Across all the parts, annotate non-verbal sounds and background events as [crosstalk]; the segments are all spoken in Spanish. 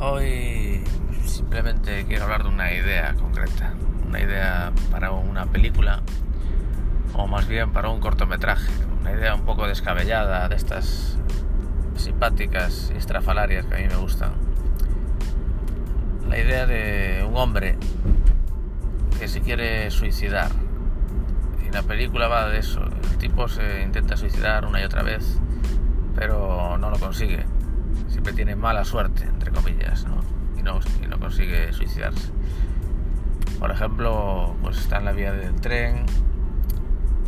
Hoy simplemente quiero hablar de una idea concreta, una idea para una película o más bien para un cortometraje, una idea un poco descabellada de estas simpáticas y estrafalarias que a mí me gustan. La idea de un hombre que se quiere suicidar. Y la película va de eso. El tipo se intenta suicidar una y otra vez, pero no lo consigue tiene mala suerte, entre comillas, ¿no? Y, no, consigue suicidarse. Por ejemplo, pues está en la vía del tren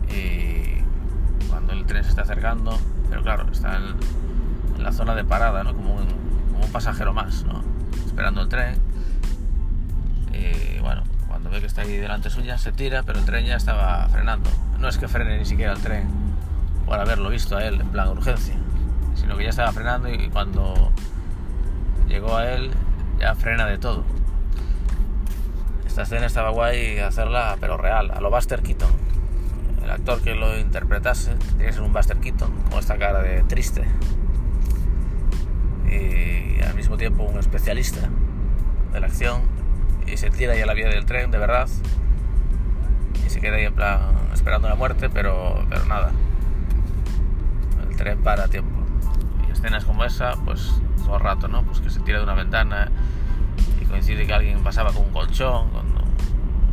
y cuando el tren se está acercando, pero claro, está en, la zona de parada. Como un, pasajero más. Esperando el tren. Y bueno, cuando ve que está ahí delante suya, se tira, pero el tren ya estaba frenando. No es que frene ni siquiera el tren por haberlo visto a él en plan urgencia sino que ya estaba frenando y cuando llegó a él ya frena de todo. Esta escena estaba guay hacerla, pero real, a lo Buster Keaton. El actor que lo interpretase tiene que ser un Buster Keaton, con esta cara de triste. Y al mismo tiempo un especialista de la acción. Y se tira ahí a la vía del tren, de verdad. Y se queda ahí en plan esperando la muerte, pero, pero nada. El tren para tiempo escenas como esa, pues todo el rato, ¿no? Pues que se tira de una ventana y coincide que alguien pasaba con un colchón, con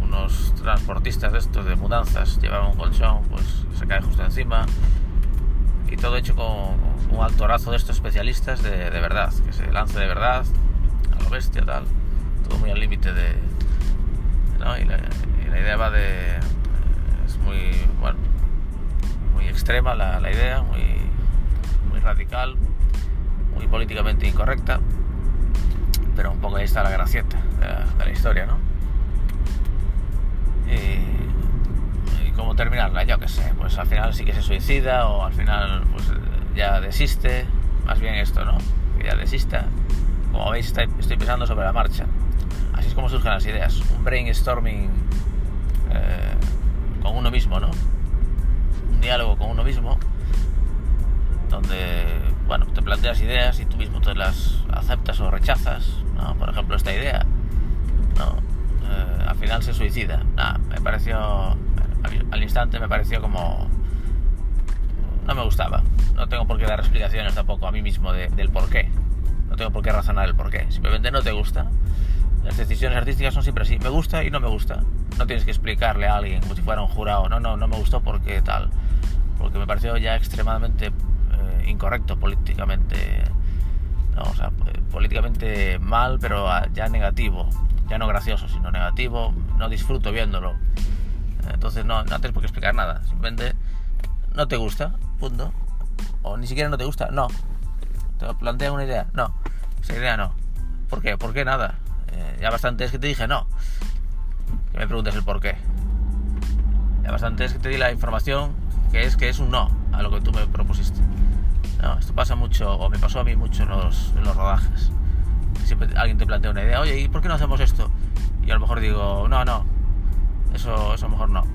unos transportistas de estos de mudanzas llevaban un colchón, pues se cae justo encima y todo hecho con un actorazo de estos especialistas de, de verdad, que se lance de verdad, a lo bestia, tal, todo muy al límite de... ¿no? Y la, y la, idea va de... es muy, bueno, muy extrema la, la idea, muy, muy radical, muy políticamente incorrecta, pero un poco ahí está la gracieta de la, historia, ¿no? Y, cómo terminarla, yo qué sé, pues al final sí que se suicida o al final pues ya desiste, más bien esto, ¿no? Que ya desista. Como veis estoy pensando sobre la marcha. Así es como surgen las ideas, un brainstorming eh, con uno mismo, ¿no? Un diálogo con uno mismo donde bueno, te planteas ideas y tú mismo te las aceptas o rechazas. Por ejemplo, esta idea. Eh, al final se suicida. me pareció, al instante me pareció como... No me gustaba. No tengo por qué dar explicaciones tampoco a mí mismo del por qué. No tengo por qué razonar el por qué. Simplemente no te gusta. Las decisiones artísticas son siempre así. Me gusta y no me gusta. No tienes que explicarle a alguien como si fuera un jurado. No, no, no me gustó porque tal. Porque me pareció ya extremadamente incorrecto políticamente, o sea, políticamente mal, pero ya negativo, ya no gracioso, sino negativo, no disfruto viéndolo. Entonces no, no tienes por qué explicar nada, simplemente no te gusta, punto. O ni siquiera no te gusta, no. ¿Te plantea una idea? No. Esa idea no. ¿Por qué? ¿Por qué nada? Eh, ya bastante es que te dije no. Que me preguntes el por qué. Ya bastante es que te di la información que es que es un no a lo que tú me propusiste. No, esto pasa mucho, o me pasó a mí mucho en los, los rodajes. Siempre alguien te plantea una idea, oye, ¿y por qué no hacemos esto? Y a lo mejor digo, no, no, eso, eso mejor no.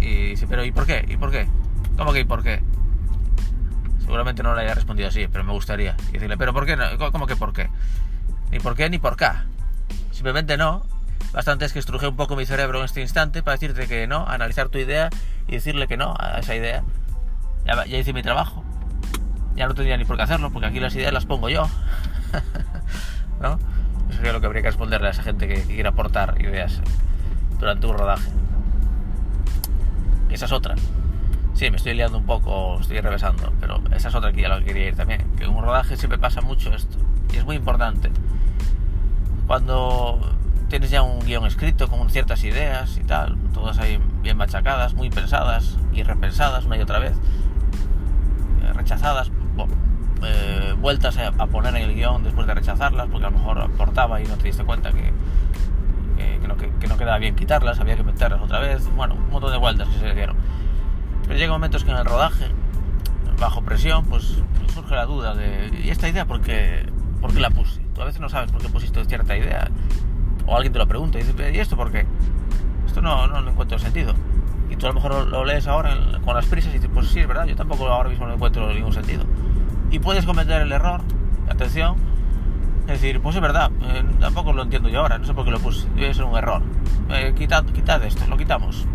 Y dice, pero ¿y por qué? ¿Y por qué? ¿Cómo que y por qué? Seguramente no le haya respondido así, pero me gustaría. Y decirle, ¿pero por qué? ¿Cómo que por qué? Ni por qué ni por qué. Simplemente no. Bastante es que estruje un poco mi cerebro en este instante para decirte que no, analizar tu idea y decirle que no a esa idea. Ya, ya hice mi trabajo ya no tendría ni por qué hacerlo, porque aquí las ideas las pongo yo. [laughs] ¿No? Eso sería lo que habría que responderle a esa gente que, quiera aportar ideas durante un rodaje. Esa es otra. Sí, me estoy liando un poco, estoy revesando, pero esa es otra que ya lo quería ir también. Que en un rodaje siempre pasa mucho esto. Y es muy importante. Cuando tienes ya un guion escrito con ciertas ideas y tal, todas ahí bien machacadas, muy pensadas y repensadas una y otra vez, eh, rechazadas eh, vueltas a, poner en el guion después de rechazarlas, porque a lo mejor aportaba y no te diste cuenta que, que, no, quedaba bien quitarlas, había que meterlas otra vez, bueno, un montón de vueltas que se dieron. Pero llega momentos que en el rodaje, bajo presión, pues surge la duda de, ¿y esta idea por qué, por qué la puse? Tú a veces no sabes por qué pusiste cierta idea, o alguien te lo pregunta y dices, ¿y esto por qué? Esto no, no, encuentro sentido. Y tú a lo mejor lo, lees ahora con las prisas y dices, pues sí, es verdad, yo tampoco ahora mismo no encuentro ningún sentido y puedes cometer el error, atención, Es decir, pues es verdad, eh, tampoco lo entiendo yo ahora, no sé por qué lo puse, debe ser un error. Eh, quitad, quitad esto, lo quitamos.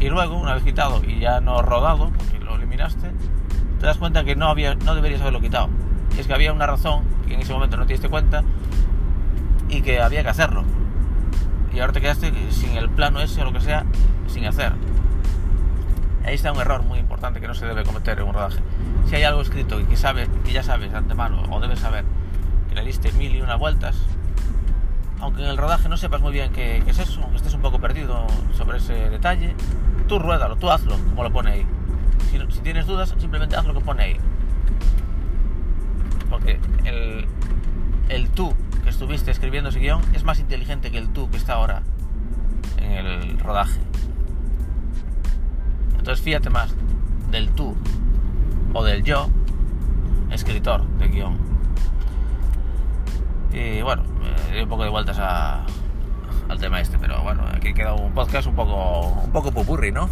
Y luego, una vez quitado y ya no rodado, porque lo eliminaste, te das cuenta que no, había, no deberías haberlo quitado. Y es que había una razón que en ese momento no te diste cuenta y que había que hacerlo. Y ahora te quedaste sin el plano ese o lo que sea, sin hacer. Ahí está un error muy importante que no se debe cometer en un rodaje. Si hay algo escrito y que, sabes, que ya sabes de antemano o debes saber que le diste mil y una vueltas, aunque en el rodaje no sepas muy bien qué, es eso, aunque estés un poco perdido sobre ese detalle, tú ruédalo, tú hazlo como lo pone ahí. Si, si tienes dudas, simplemente haz lo que pone ahí. Porque el, el tú que estuviste escribiendo ese guion es más inteligente que el tú que está ahora en el rodaje. Entonces fíjate más del tú o del yo, escritor de guion. Y bueno, doy un poco de vueltas a, al tema este, pero bueno, aquí queda un podcast un poco, un poco pupurri, ¿no?